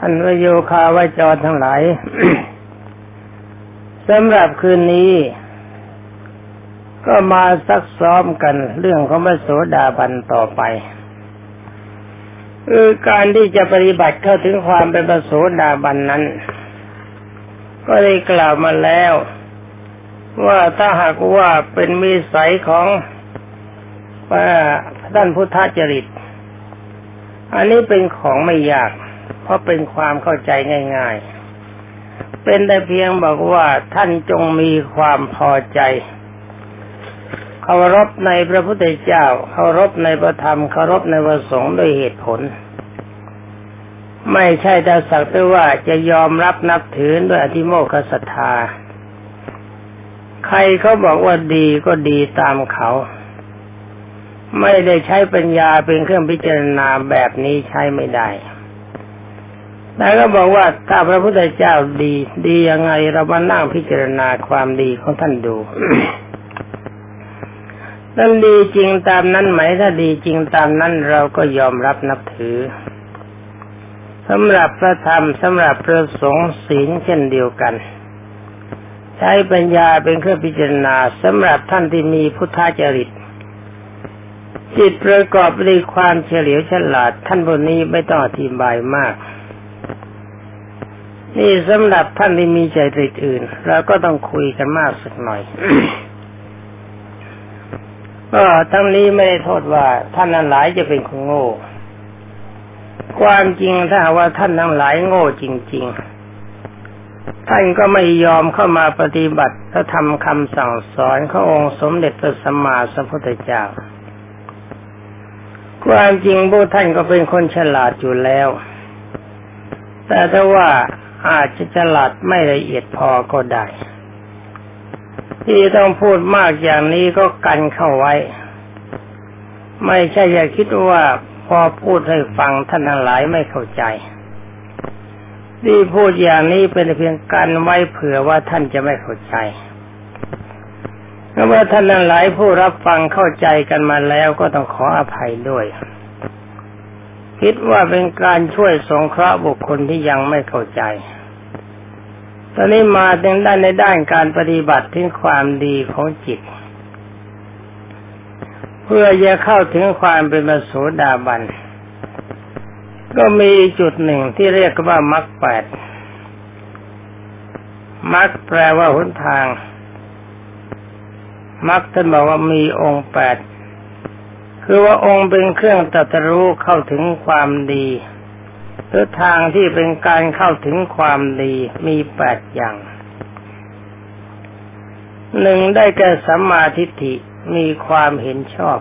ท่านวโยคาวาจรทั้งหลายสำหรับคืนนี้ ก็มาซักซ้อมกันเรื่องของพระโสดาบันต่อไปคือการที่จะปฏิบัติเข้าถึงความเป็นพระโสดาบันนั้น ก็ได้กล่าวมาแล้ว ว่าถ้าหากว่าเป็นมีสัยของท่านพุทธจริต อันนี้เป็นของไม่ยาก เพราะเป็นความเข้าใจง่าย ๆ เป็นแต่เพียงบอกว่าท่านจงมีความพอใจเคารพในพระพุทธเจ้าเคารพในพระธรรมเคารพในพระสงฆ์ด้วยเหตุผล ไม่ใช่แต่สักแต่ว่าจะยอมรับนับถือด้วยอธิโมกขศรัทธา ใครเขาบอกว่าดีก็ดีตามเขา ไม่ได้ใช้ปัญญาเป็นเครื่องพิจารณาแบบนี้ใช้ไม่ได้ แต่ก็บอกว่าถ้าพระพุทธเจ้าดี ดียังไงเรามานั่งพิจารณาความดีของท่านดูนั่นดีจริงตามนั้นไหม ถ้าดีจริงตามนั้นเราก็ยอมรับนับถือสำหรับพระธรรมสำหรับพระสงฆ์ศีลเช่นเดียวกัน ใช้ปัญญาเป็นเครื่องพิจารณาสำหรับท่านที่มีพุทธจริต จิตประกอบด้วยความเฉลียวฉลาด ท่านบนนี้ไม่ต้องอธิบายมาก นี่สำหรับท่านที่มีใจริตอื่นเราก็ต้องคุยกันมากสักหน่อยก็ทั้งนี้ไม่ได้โทษว่าท่านนั้นหลายจะเป็นคนโง่ ความจริงถ้าว่าท่านทั้งหลายโง่จริง ๆ ท่านก็ไม่ยอมเข้ามาปฏิบัติพระธรรมคำสั่งสอนขององค์สมเด็จพระสัมมาสัมพุทธเจ้า ความจริงพวกท่านก็เป็นคนฉลาดอยู่แล้ว แต่ถ้าว่า อาจจะฉลาดไม่ละเอียดพอก็ได้ ที่ต้องพูดมากอย่างนี้ก็กันเข้าไว้ ไม่ใช่อย่าคิดว่าพอพูดให้ฟังท่านทั้งหลายไม่เข้าใจที่พูดอย่างนี้เป็นเพียงการไว้เผื่อว่าท่านจะไม่เข้าใจเพราะว่าท่านทั้งหลายผู้รับฟังเข้าใจกันมาแล้วก็ต้องขออภัยด้วย คิดว่าเป็นการช่วยสงเคราะห์บุคคลที่ยังไม่เข้าใจ ตอนนี้มาถึงด้านในด้านการปฏิบัติถึงความดีของจิต เพื่อจะเข้าถึงความเป็นมโสดาบัน ก็มีจุดหนึ่งที่เรียกว่ามรรคแปดมรรคแปลว่าหนทางมรรคท่านบอกว่ามีองค์แปด คือว่าองค์เป็นเครื่องตรัสรู้เข้าถึงความดีหรือทางที่เป็นการเข้าถึงความดีมีแปดอย่างหนึ่งได้แก่สัมมาทิฏฐิมีความเห็นชอบ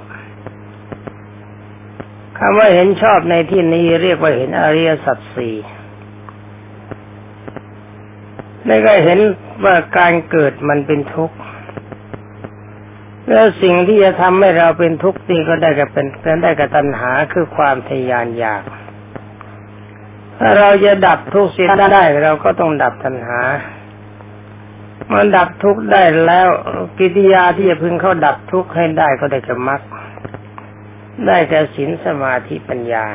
คำว่าเห็นชอบในที่นี้เรียกว่าเห็นอริยสัจสี่ได้ก็เห็นว่าการเกิดมันเป็นทุกข์ แล้วสิ่งที่จะทำให้เราเป็นทุกข์นี่ก็ได้กับเป็นได้กับตัณหาคือความทยานอยาก ถ้าเราจะดับทุกข์เสียได้เราก็ต้องดับตัณหา มันดับทุกข์ได้แล้วกิริยาที่จะพึงเข้าดับทุกข์ให้ได้ก็ได้กับมรรคได้แก่ศีลสมาธิปัญญา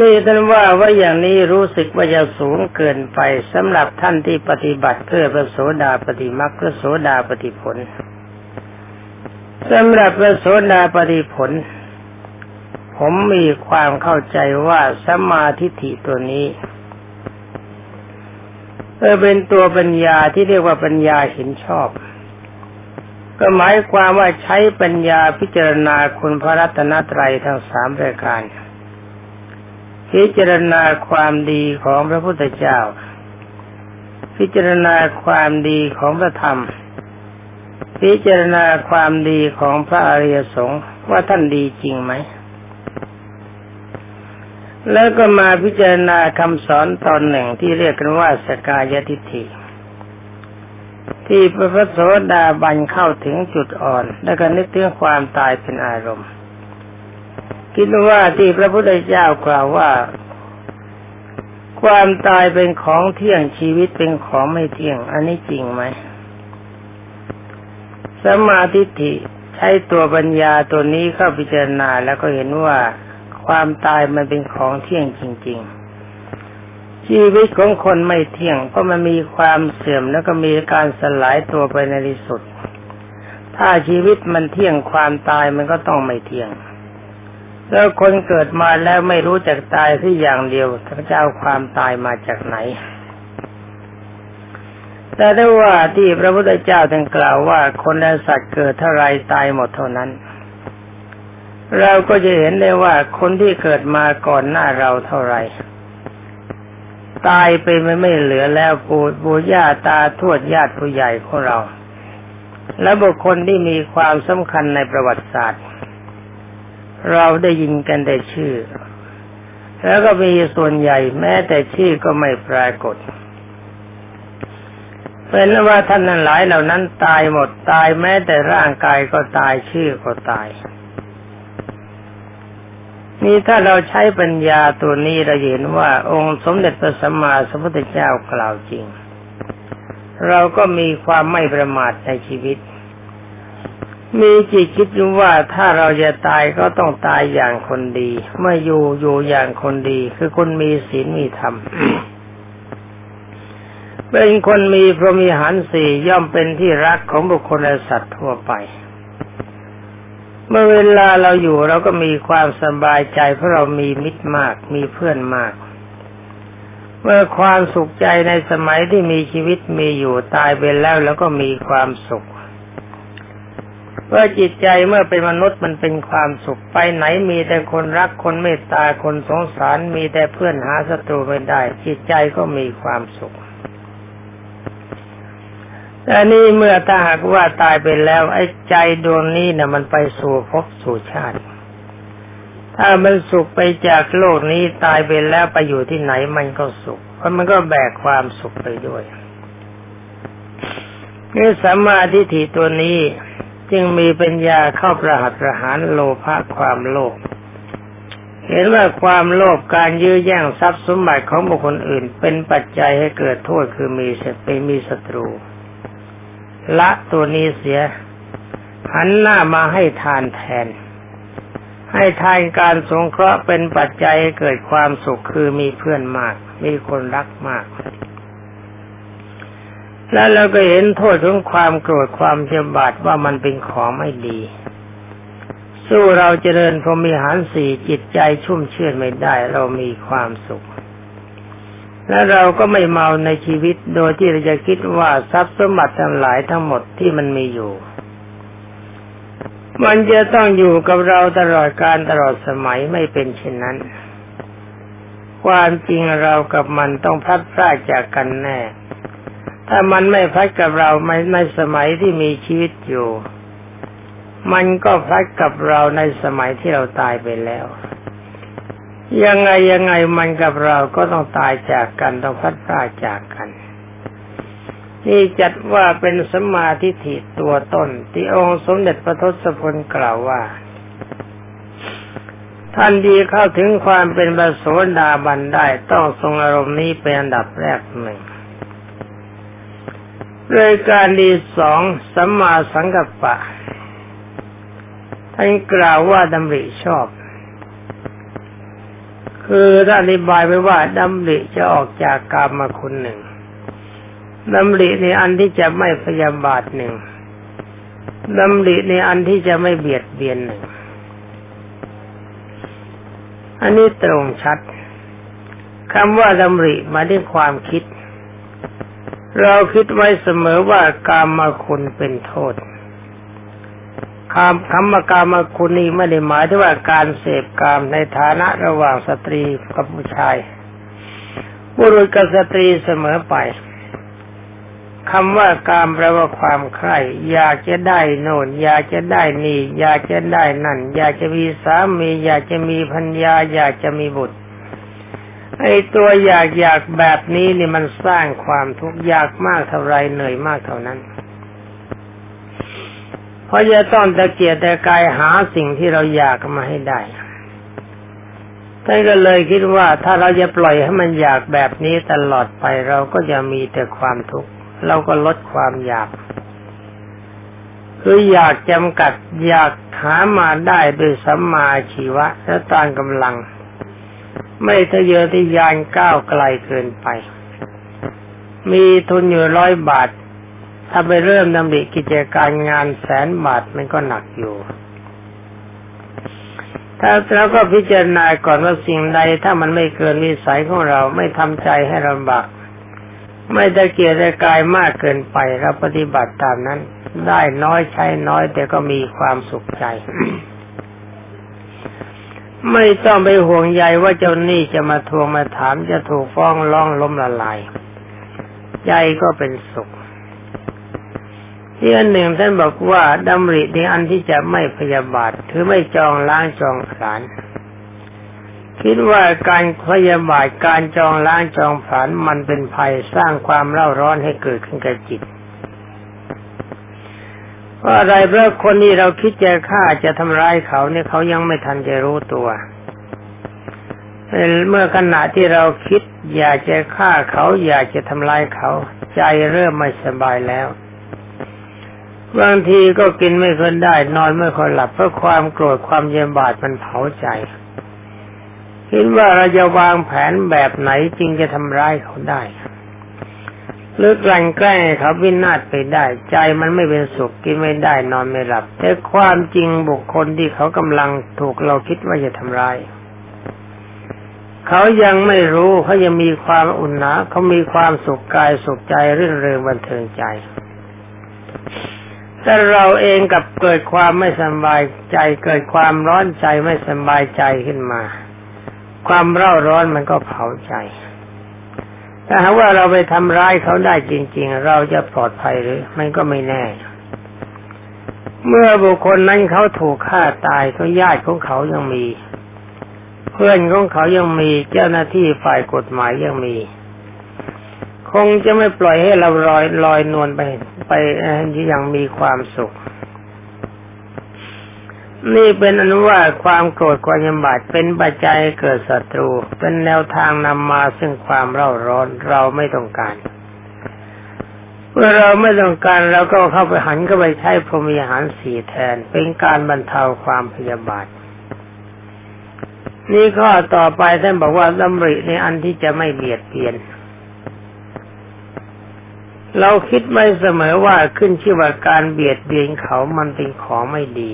นี่ท่านว่าว่าอย่างนี้รู้สึกว่าจะสูงเกินไปสำหรับท่านที่ปฏิบัติเพื่อพระโสดาปฏิมรรคพระโสดาปฏิผลสำหรับพระโสดาปฏิผล ผมมีความเข้าใจว่าสมาธิฐิตัวนี้เออเป็นตัวปัญญาที่เรียกว่าปัญญาเห็นชอบ ก็หมายความว่าใช้ปัญญาพิจารณาคุณพระรัตนตรัยทั้งสามรายการ พิจารณาความดีของพระพุทธเจ้า พิจารณาความดีของพระธรรม พิจารณาความดีของพระอริยสงฆ์ว่าท่านดีจริงไหม แล้วก็มาพิจารณาคำสอนตอนหนึ่งที่เรียกกันว่าสกายทิฏฐิที่พระพุทธโสดาบันเข้าถึงจุดอ่อน แล้วก็นึกถึงความตายเป็นอารมณ์ คิดว่าที่พระพุทธเจ้ากล่าวว่า ความตายเป็นของเที่ยงชีวิตเป็นของไม่เที่ยง อันนี้จริงไหมสมาธิใช้ตัวปัญญาตัวนี้เข้าพิจารณาแล้วก็เห็นว่าคความตายมันเป็นของเที่ยงจริง ๆ ชีวิตของคนไม่เที่ยง เพราะมันมีความเสื่อมแล้วก็มีการสลายตัวไปในที่สุด ถ้าชีวิตมันเที่ยงความตายมันก็ต้องไม่เที่ยง แล้วคนเกิดมาแล้วไม่รู้จักตายที่อย่างเดียวพระเจ้าความตายมาจากไหน แต่ได้ว่าที่พระพุทธเจ้าท่านกล่าวว่าคนและสัตว์เกิดเท่าไรตายหมดเท่านั้น เราก็จะเห็นได้ว่าคนที่เกิดมาก่อนหน้าเราเท่าไรตายไปไม่ไม่เหลือแล้วปู่ปู่ย่าตาทวดญาติผู้ใหญ่ของเรา และบุคคลที่มีความสำคัญในประวัติศาสตร์ เราได้ยินกันแต่ชื่อ แล้วก็มีส่วนใหญ่แม้แต่ชื่อก็ไม่ปรากฏเป็นว่าท่านนั้นหลายเหล่านั้นตายหมดตายแม้แต่ร่างกายก็ตายชื่อก็ตาย นี่ถ้าเราใช้ปัญญาตัวนี้เราเห็นว่า องค์สมเด็จพระสัมมาสัมพุทธเจ้ากล่าวจริง เราก็มีความไม่ประมาทในชีวิต มีจิตคิดว่าถ้าเราจะตายก็ต้องตายอย่างคนดีเมื่ออยู่อยู่อย่างคนดี คือคนมีศีลมีธรรมเป็นคนมีพรหมีหารสี่ย่อมเป็นที่รักของบุคคลและสัตว์ทั่วไป เมื่อเวลาเราอยู่เราก็มีความสบายใจเพราะเรามีมิตรมาก มีเพื่อนมาก เมื่อความสุขใจในสมัยที่มีชีวิตมีอยู่ตายไปแล้วแล้วก็มีความสุข เมื่อจิตใจเมื่อเป็นมนุษย์มันเป็นความสุขไปไหนมีแต่คนรักคนเมตตาคนสงสารมีแต่เพื่อนหาศัตรูไม่ได้ จิตใจก็มีความสุขแต่นี่เมื่อถ้าหากว่าตายไปแล้ว ไอ้ใจดวงนี้นะ่ะ มันไปสู่ภพสู่ชาติ ถ้ามันสุขไปจากโลกนี้ตายไปแล้วไปอยู่ที่ไหนมันก็สุข เพราะมันก็แบกความสุขไปด้วยนี่สัมมาทิฏฐิตัวนี้ จึงมีปัญญาเข้าประหัตประหารโลภะความโลภเห็นว่าความโลภการยื้อแย่งทรัพย์สมบัติของบุคคลอื่น เป็นปัจจัยให้เกิดโทษคือมีเสไปมีศัตรู ละตัวนี้เสียหันหน้ามาให้ทานแทน ให้ทานการสงเคราะห์เป็นปัจจัยให้เกิดความสุขคือมีเพื่อนมาก มีคนรักมาก แล้วเราก็เห็นโทษของความโกรธความเจ็บาดว่ามันเป็นของไม่ดี สู้เราเจริญพรมิหารสี่จิตใจชุ่มเชื่อไม่ได้ เรามีความสุข และเราก็ไม่เมาในชีวิตโดยที่เราจะคิดว่าทรัพย์สมบัติทั้งหลายทั้งหมดที่มันมีอยู่ มันจะต้องอยู่กับเราตลอดการตลอดสมัยไม่เป็นเช่นนั้นความจริงเรากับมันต้องพัดพลาดจากกันแน่ ถ้ามันไม่พัดกับเราในในสมัยที่มีชีวิตอยู่ มันก็พัดกับเราในสมัยที่เราตายไปแล้ว ยังไงยังไงมันกับเราก็ต้องตายจากกันต้องพัดพลาดจากกัน นี่จัดว่าเป็นสมาธิฐิตัวต้น ที่องค์สมเด็จพระทศพลกล่าวว่า ท่านดีเข้าถึงความเป็นบรโสดาบันได้ต้องทรงอารมณ์นี้เป็นอันดับแรกหนึ่ง รายการดีสองสัมมาสังกัปปะท่านกล่าวว่าดำริชอบ คือถ้านอธิบายไปว่าดำริจะออกจากกรรมมาคุณหนึ่งดำริในอันที่จะไม่พยาบาทหนึ่งดำริในอันที่จะไม่เบียดเบียนหนึ่งอันนี้ตรงชัดคำว่าดำริมาด้วยความคิด เราคิดไว้เสมอว่ากรรมคุณเป็นโทษคำคำว่ากามคุณนี้ไม่ได้หมายถึงว่าการเสพกามในฐานะระหว่างสตรีกับผู้ชายบุรุษกับสตรีเสมอไปคำว่ากามแปลว่าความใคร่อยากจะได้โน่นอยากจะได้นี่ อยากจะได้นั่น อยากจะมีสามี อยากจะมีพัญญาอยากจะมีบุตร ไอ้ตัวอยากอยากแบบนี้นี่มันสร้างความทุกข์ยากมากเท่าไรเหนื่อยมากเท่านั้น เพราะจะต้องตะเกียกแต่กายหาสิ่งที่เราอยากมาให้ได้ท่านก็เลยคิดว่าถ้าเราจะปล่อยให้มันอยากแบบนี้ตลอดไปเราก็จะมีแต่ความทุกข์เราก็ลดความอยาก คืออยากจำกัดอยากหามาได้โดยสัมมาชีวะและตามกำลัง ไม่ทะเยอทะยานก้าวไกลเกินไป มีทุนอยู่ร้อยบาท ถ้าไปเริ่มดำริกิจการงานแสนบาทมันก็หนักอยู่ ถ้าเราก็พิจารณาก่อนว่าสิ่งใดถ้ามันไม่เกินวิสัยของเราไม่ทำใจให้ลำบากไม่ตะเกียรติกายมากเกินไปเราปฏิบัติตามนั้น ได้น้อยใช้น้อยแต่ก็มีความสุขใจ ไม่ต้องไปห่วงใยว่าเจ้าหนี้จะมาทวงมาถามจะถูกฟ้องร้องล้มละลายใจก็เป็นสุขที่อันหนึ่งท่านบอกว่าดำริในอันที่จะไม่พยาบาทถือไม่จองล้างจองผลาน คิดว่าการพยาบาทการจองล้างจองผลานมันเป็นภัยสร้างความเล่าร้อนให้เกิดขึ้นกับจิต ราะอะไรเพราะคนที่เราคิดจะฆ่าจะทำร้ายเขาเนี่ยเขายังไม่ทันจะรู้ตัวเมื่อขณะที่เราคิด อยากจะฆ่าเขา อยากจะทำลายเขา ใจเริ่มไม่สบายแล้วบางทีก็กินไม่ค่อยได้ นอนไม่ค่อยหลับเพราะความโกรธความเย็นบาดมันเผาใจคิดว่าเราจะวางแผนแบบไหนจริงจะทำร้ายเขาได้ หรือกลั่นแกล้งเขาวินาศไปได้ ใจมันไม่เป็นสุขกินไม่ได้นอนไม่หลับ แต่ความจริงบุคคลที่เขากำลังถูกเราคิดว่าจะทำร้ายเขายังไม่รู้เขายังมีความอุ่นหนาเขามีความสุขกายสุขใจเรื่นเริงบันเทิงใจ แต่เราเองกับเกิดความไม่สบายใจเกิดความร้อนใจไม่สบายใจขึ้นมา ความเร่าร้อนมันก็เผาใจ ถ้าหากว่าเราไปทำร้ายเขาได้จริง ๆ เราจะปลอดภัยหรือ มันก็ไม่แน่ เมื่อบุคคลนั้นเขาถูกฆ่าตายก็ญาติของเขายังมี เพื่อนของเขายังมีเจ้าหน้าที่ฝ่ายกฎหมายยังมี คงจะไม่ปล่อยให้เราลอยลอยนวลไปไปอย่างมีความสุข นี่เป็นอนุว่าความโกรธความยำบาดเป็นปัจจัยเกิดศัตรู เป็นแนวทางนำมาซึ่งความเร่าร้อนเราไม่ต้องการเมื่อเราไม่ต้องการเราก็เข้าไปหันก็ไปใช้พรหมีหารสี่แทน เป็นการบรรเทาความพยาบาท นี่ข้อต่อไปท่านบอกว่าดำริในอันที่จะไม่เบียดเบียน เราคิดไม่เสมอว่าขึ้นชื่อว่าการเบียดเบียนเขามันเป็นของไม่ดี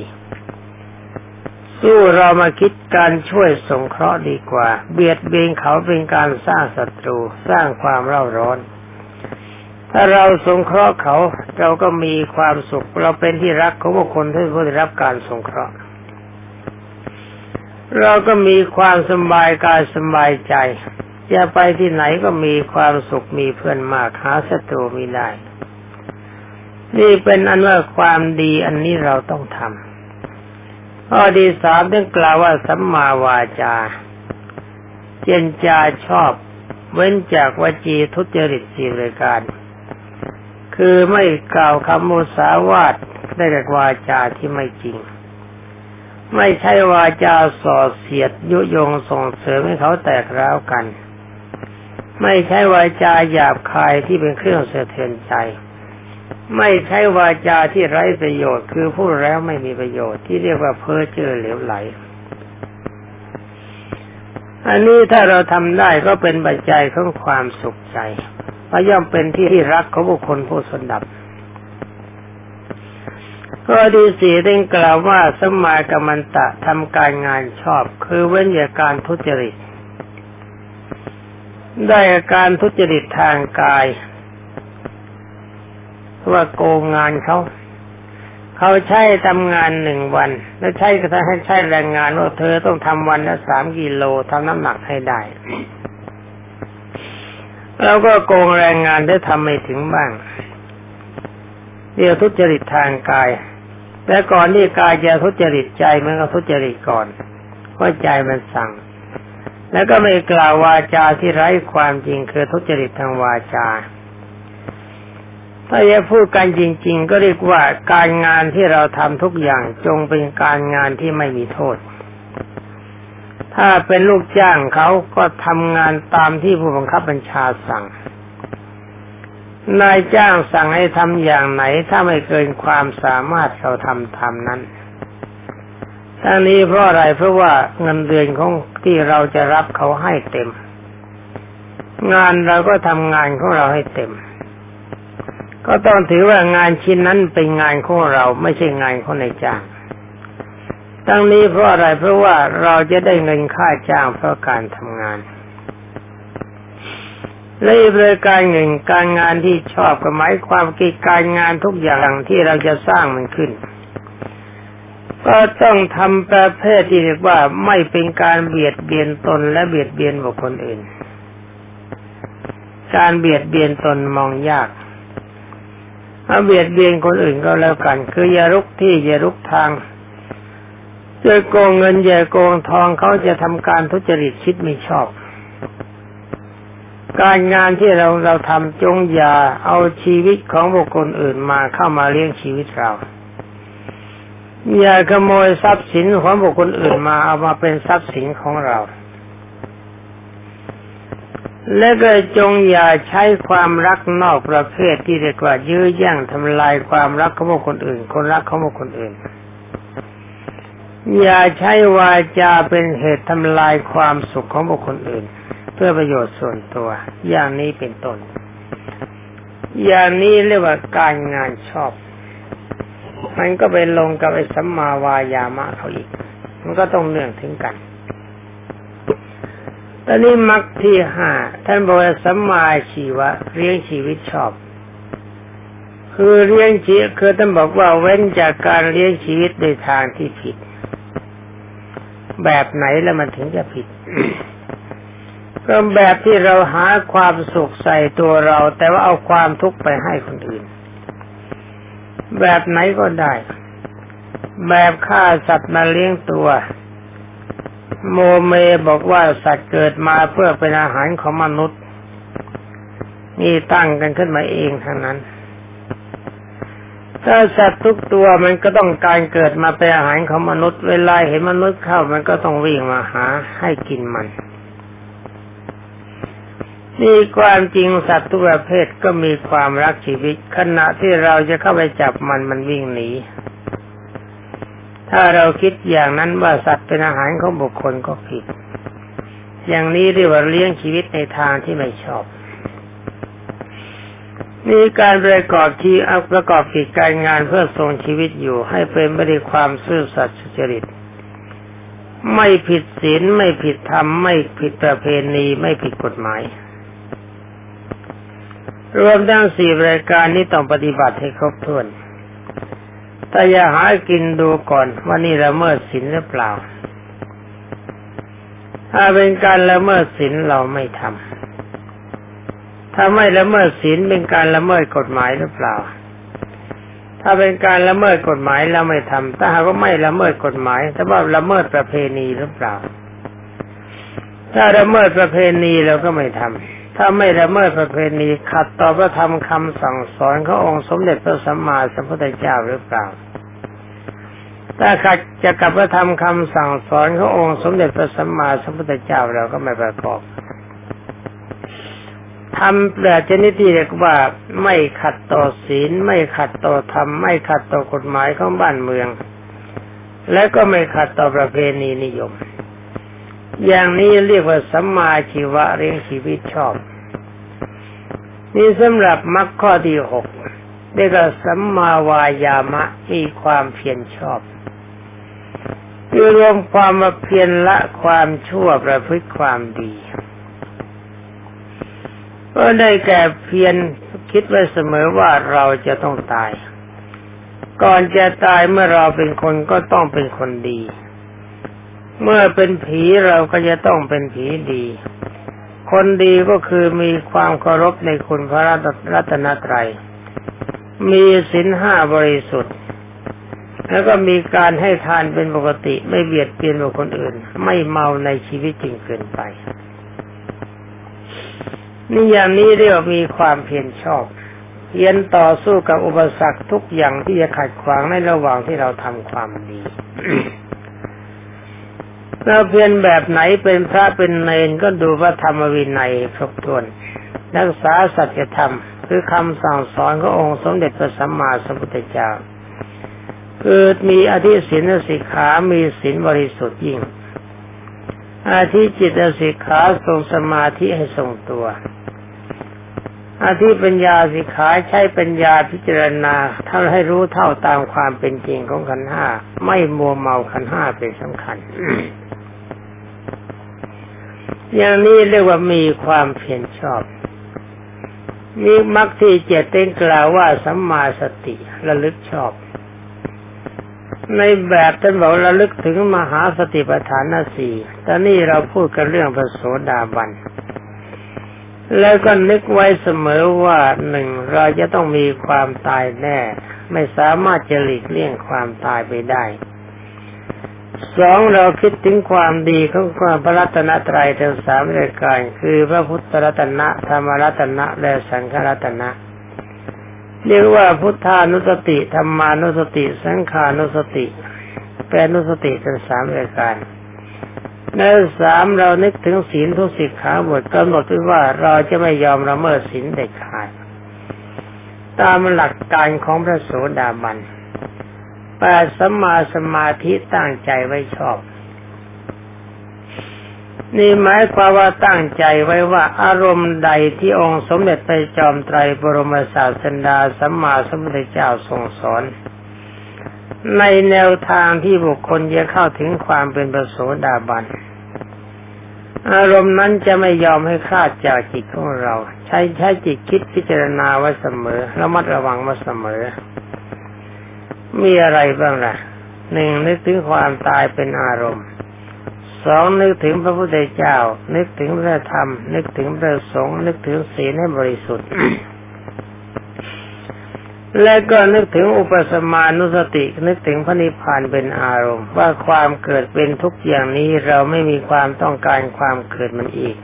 สู้เรามาคิดการช่วยสงเคราะห์ดีกว่า เบียดเบียนเขาเป็นการสร้างศัตรูสร้างความเร่าร้อน ถ้าเราสงเคราะห์เขาเราก็มีความสุข เราเป็นที่รักของบุคคลที่ได้รับการสงเคราะห์ เราก็มีความสบายกายสบายใจจะไปที่ไหนก็มีความสุขมีเพื่อนมากหาศัตรูไม่ได้ นี่เป็นอันว่าความดีอันนี้เราต้องทำ ข้อที่สามต้องกล่าวว่าสัมมาวาจา เจนจาชอบ เว้นจากวจีทุจริตสี่รายการ คือไม่กล่าวคำมุสาวาทได้กับวาจาที่ไม่จริง ไม่ใช่วาจาส่อเสียดยุยงส่งเสริมให้เขาแตกร้าวกัน ไม่ใช่วาจาหยาบคายที่เป็นเครื่องเสถียรใจ ไม่ใช่วาจาที่ไร้ประโยชน์ คือพูดแล้วไม่มีประโยชน์ที่เรียกว่าเพ้อเจ้อเหลวไหล อันนี้ถ้าเราทำได้ก็เป็นปัจจัยของความสุขใจและย่อมเป็นที่ที่รักของบุคคลผู้สนดับก็ดีสีได้กล่าวว่าสมากรรมันตะทำการงานชอบ คือเว้นจากการทุจริต ได้การทุจริตทางกาย ว่าโกงงานเขาเขาใช้ทำงานหนึ่งวัน แล้วใช้ก็ให้ใช้แรงงานว่าเธอต้องทำวันละสามกิโลทำน้ำหนักให้ได้แล้วก็โกงแรงงานได้ทำไม่ถึงบ้างเดี๋ยวทุจริตทางกาย แต่ก่อนที่กายจะทุจริตใจมันก็ทุจริตก่อนเพราะใจมันสั่ง แล้วก็ไม่กล่าววาจาที่ไร้ความจริงคือทุจริตทางวาจา ถ้าจะพูดกันจริง ๆ ก็เรียกว่าการงานที่เราทำทุกอย่างจงเป็นการงานที่ไม่มีโทษ ถ้าเป็นลูกจ้างเขาก็ทำงานตามที่ผู้บังคับบัญชาสั่ง นายจ้างสั่งให้ทำอย่างไหน ถ้าไม่เกินความสามารถเราทำทำนั้นทั้งนี้เพราะอะไรเพราะว่าเงินเดือนของที่เราจะรับเขาให้เต็ม งานเราก็ทำงานของเราให้เต็ม ก็ต้องถือว่างานชิ้นนั้นเป็นงานของเราไม่ใช่งานของนายจ้างทั้งนี้เพราะอะไรเพราะว่าเราจะได้เงินค่าจ้างเพราะการทำงานและอีกรายการหนึ่งการงานที่ชอบก็หมายความกิจการงานทุกอย่างที่เราจะสร้างมันขึ้น ก็ต้องทำประเภทที่เรียกว่าไม่เป็นการเบียดเบียนตนและเบียดเบียนบุคคลอื่น การเบียดเบียนตนมองยาก ถ้าเบียดเบียนคนอื่นก็แล้วกัน คืออย่ารุกที่อย่ารุกทางจะโกงเงินอย่าโกงทองเขาจะทำการทุจริตคิดไม่ชอบ การงานที่เราเราทำจงอย่าเอาชีวิตของบุคคลอื่นมาเข้ามาเลี้ยงชีวิตเรา อย่าขโมยทรัพย์สินของบุคคลอื่นมาเอามาเป็นทรัพย์สินของเรา และก็จงอย่าใช้ความรักนอกประเภทที่เรียกว่ายื้อแย่งทำลายความรักของบุคคลอื่น คนรักของบุคคลอื่น อย่าใช้วาจาเป็นเหตุทำลายความสุขของบุคคลอื่น เพื่อประโยชน์ส่วนตัว อย่างนี้เป็นต้น อย่างนี้เรียกว่าการงานชอบ มันก็ไปลงกับไอ้สัมมาวายามะเขาอีก มันก็ต้องเนื่องถึงกัน ตอนนี้มรรคที่ห้าท่านบอกว่าสัมมาชีวะเลี้ยงชีวิตชอบ คือเลี้ยงชีวิตคือท่านบอกว่าเว้นจากการเลี้ยงชีวิตในทางที่ผิด แบบไหนแล้วมันถึงจะผิด ก็แบบที่เราหาความสุขใส่ตัวเรา แต่ว่าเอาความทุกข์ไปให้คนอื่น แบบไหนก็ได้ แบบฆ่าสัตว์มาเลี้ยงตัว โมเมบอกว่าสัตว์เกิดมาเพื่อเป็นอาหารของมนุษย์ นี่ตั้งกันขึ้นมาเองทั้งนั้น ถ้าสัตว์ทุกตัวมันก็ต้องการเกิดมาเป็นอาหารของมนุษย์ เวลาเห็นมนุษย์เข้ามันก็ต้องวิ่งมาหาให้กินมัน นี่ความจริงสัตว์ทุกประเภทก็มีความรักชีวิต ขณะที่เราจะเข้าไปจับมันมันวิ่งหนี ถ้าเราคิดอย่างนั้นว่าสัตว์เป็นอาหารของบุคคลก็ผิด อย่างนี้เรียกว่าเลี้ยงชีวิตในทางที่ไม่ชอบนี่การประกอบที่อาประกอบกิจการงานเพื่อทรงชีวิตอยู่ ให้เป็นไปด้วยความซื่อสัตย์สุจริต ไม่ผิดศีลไม่ผิดธรรมไม่ผิดประเพณีไม่ผิดกฎหมาย รวมทั้งสี่รายการนี้ต้องปฏิบัติให้ครบถ้วน แต่อย่าหากินดูก่อนว่านี่ละเมิดศีลหรือเปล่า ถ้าเป็นการละเมิดศีลเราไม่ทำถ้าไม่ละเมิดศีลเป็นการละเมิดกฎหมายหรือเปล่า ถ้าเป็นการละเมิดกฎหมายเราไม่ทำถ้าหากว่าไม่ละเมิดกฎหมายแต่ว่าละเมิดประเพณีหรือเปล่า ถ้าละเมิดประเพณีเราก็ไม่ทำ ถ้าไม่ละเมิดประเพณีขัดต่อพระธรรมคำสั่งสอนขององค์สมเด็จพระสัมมาสัมพุทธเจ้าหรือเปล่า ถ้าขัดจะกับพระธรรมคำสั่งสอนขององค์สมเด็จพระสัมมาสัมพุทธเจ้าเราก็ไม่ประกอบทำแบบชนิดที่เรียกว่าไม่ขัดต่อศีล ไม่ขัดต่อธรรม ไม่ขัดต่อกฎหมายของบ้านเมือง และก็ไม่ขัดต่อประเพณีนิยม อย่างนี้เรียกว่าสัมมาชีวะเรียงชีวิตชอบ นี่สำหรับมรรคข้อที่หกเรียกว่าสัมมาวายามะมีความเพียรชอบคือรวมความมาเพียรละความชั่วประพฤติความดี ก็ได้แก่เพียรคิดไว้เสมอว่าเราจะต้องตาย ก่อนจะตายเมื่อเราเป็นคนก็ต้องเป็นคนดี เมื่อเป็นผีเราก็จะต้องเป็นผีดี คนดีก็คือมีความเคารพในคุณพระรัตนตรัย มีศีลห้าบริสุทธิ์ แล้วก็มีการให้ทานเป็นปกติ ไม่เบียดเบียนบุคคลอื่น ไม่เมาในชีวิตจริงเกินไป นี่อย่างนี้เรียกว่ามีความเพียรชอบเพียรต่อสู้กับอุปสรรคทุกอย่างที่จะขัดขวางในระหว่างที่เราทำความดี เราเพียนแบบไหนเป็นพระเป็นเนนก็ดูพระธรรมวินัยครบถ้วนรักษาสัจธรรม คือคำสั่งสอนขององค์สมเด็จพระสัมมาสัมพุทธเจ้าคือมีอธิศีลสิกขา มีศีลบริสุทธิ์ยิ่ง อาธิจิตสิกขาทรงสมาธิให้ทรงตัว อาธิปัญญาสิกขาใช้ปัญญาพิจารณาท่าให้รู้เท่าตามความเป็นจริงของขันห้า ไม่มัวเมาขันห้าเป็นสำคัญ อย่างนี้เรียกว่ามีความเพียรชอบ มีมรรคที่เจ็ดเต็งกล่าวว่าสัมมาสติระลึกชอบ ในแบบท่านบอกระลึกถึงมหาสติปัฏฐานสี่แต่นี่เราพูดกันเรื่องพระโสดาบัน แล้วก็นึกไว้เสมอว่าหนึ่งเราจะต้องมีความตายแน่ ไม่สามารถจะหลีกเลี่ยงความตายไปได้ สองเราคิดถึงความดีของความพระรัตนตรัยทั้งสามรายการ คือพระพุทธรัตนะธรรมรัตนะและสังฆรัตนะ เรียกว่าพุทธานุสติธรรมานุสติ สังขานุสติแปลนุสติเป็นสามรายการในสามเรานึกถึงศีลทุสิกขาบทกำหนดไว้ว่าเราจะไม่ยอมละเมิดศีลเด็ดขาดตามหลักการของพระโสดาบัน แปดสัมมาสมาธิตั้งใจไว้ชอบ นี่หมายความว่าตั้งใจไว้ว่าอารมณ์ใดที่องค์สมเด็จพระจอมไตรบรมศาสดาสัมมาสัมพุทธเจ้าทรงสอน ในแนวทางที่บุคคลจะเข้าถึงความเป็นประโสดาบันอารมณ์นั้นจะไม่ยอมให้คลาดจากจิตของเรา ใช้ใช้จิตคิดพิจารณาไว้เสมอระมัดระวังมาเสมอ มีอะไรบ้างล่ะหนึ่งนึกถึงความตายเป็นอารมณ์สองนึกถึงพระพุทธเจ้า นึกถึงพระธรรม นึกถึงพระสงฆ์นึกถึงศีลให้บริสุทธิ์ และก็นึกถึงอุปสมานุสติ นึกถึงพระนิพพานเป็นอารมณ์ ว่าความเกิดเป็นทุกอย่างนี้เราไม่มีความต้องการความเกิดมันอีก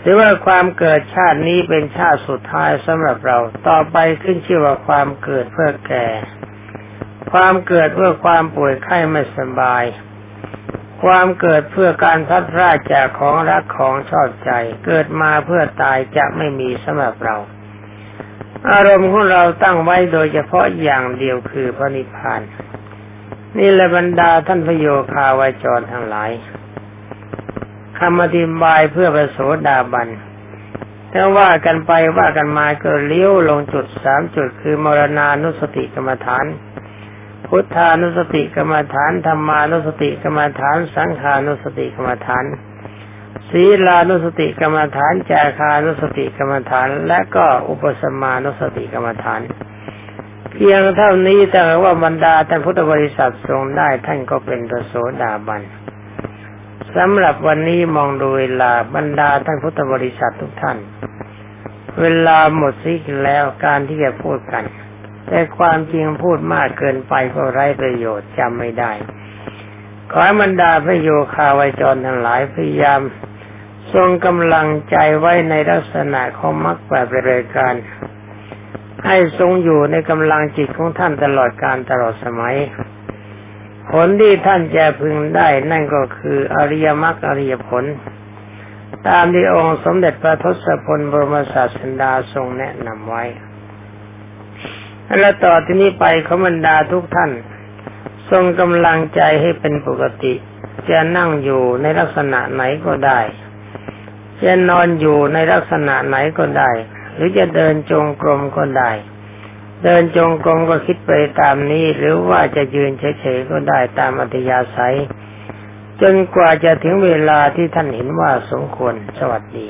หรือว่าความเกิดชาตินี้เป็นชาติสุดท้ายสำหรับเรา ต่อไปขึ้นชื่อว่าความเกิดเพื่อแก่ ความเกิดเพื่อความป่วยไข้ไม่สบาย ความเกิดเพื่อการพัดพลาจากของรักของชอบใจ เกิดมาเพื่อตายจะไม่มีสำหรับเรา อารมณ์ของเราตั้งไว้โดยเฉพาะอย่างเดียวคือพระนิพพาน นี่แหละบรรดาท่านพโยคาวาจรทั้งหลายคำอธิบายเพื่อประโสดาบันถ้าว่ากันไปว่ากันมาก็เลี้ยวลงจุดสามจุดคือมรณานุสติกรรมฐาน พุทธานุสติกรรมฐานธรรมานุสติกรรมฐาน สังขานุสติกรรมฐานศีลานุสติกรรมฐานจาคานุสติกรรมฐาน และก็อุปสมานุสติกรรมฐาน เพียงเท่านี้แต่ว่าบรรดาท่านพุทธบริษัททรงได้ท่านก็เป็นพระโสดาบันสำหรับวันนี้มองดูเวลาบรรดาท่านพุทธบริษัททุกท่าน เวลาหมดสิ้นแล้วการที่จะพูดกัน แต่ความจริงพูดมากเกินไปก็ไร้ประโยชน์จำไม่ได้ ขอให้บรรดาพระโยคาวจรทั้งหลายพยายาม ทรงกำลังใจไว้ในลักษณะของมรรคแบบรยการ ให้ทรงอยู่ในกำลังจิตของท่านตลอดการตลอดสมัย ผลที่ท่านจะพึงได้นั่นก็คืออริยมรรคอริยผล ตามที่องค์สมเด็จพระทศพลบรมศาสดาทรงแนะนำไว้ และต่อที่นี้ไปขบรรดาทุกท่าน ทรงกำลังใจให้เป็นปกติ จะนั่งอยู่ในลักษณะไหนก็ได้ จะนอนอยู่ในลักษณะไหนก็ได้ หรือจะเดินจงกรมก็ได้ เดินจงกรมก็คิดไปตามนี้ หรือว่าจะยืนเฉยๆก็ได้ตามอัธยาศัย จนกว่าจะถึงเวลาที่ท่านเห็นว่าสมควรสวัสดี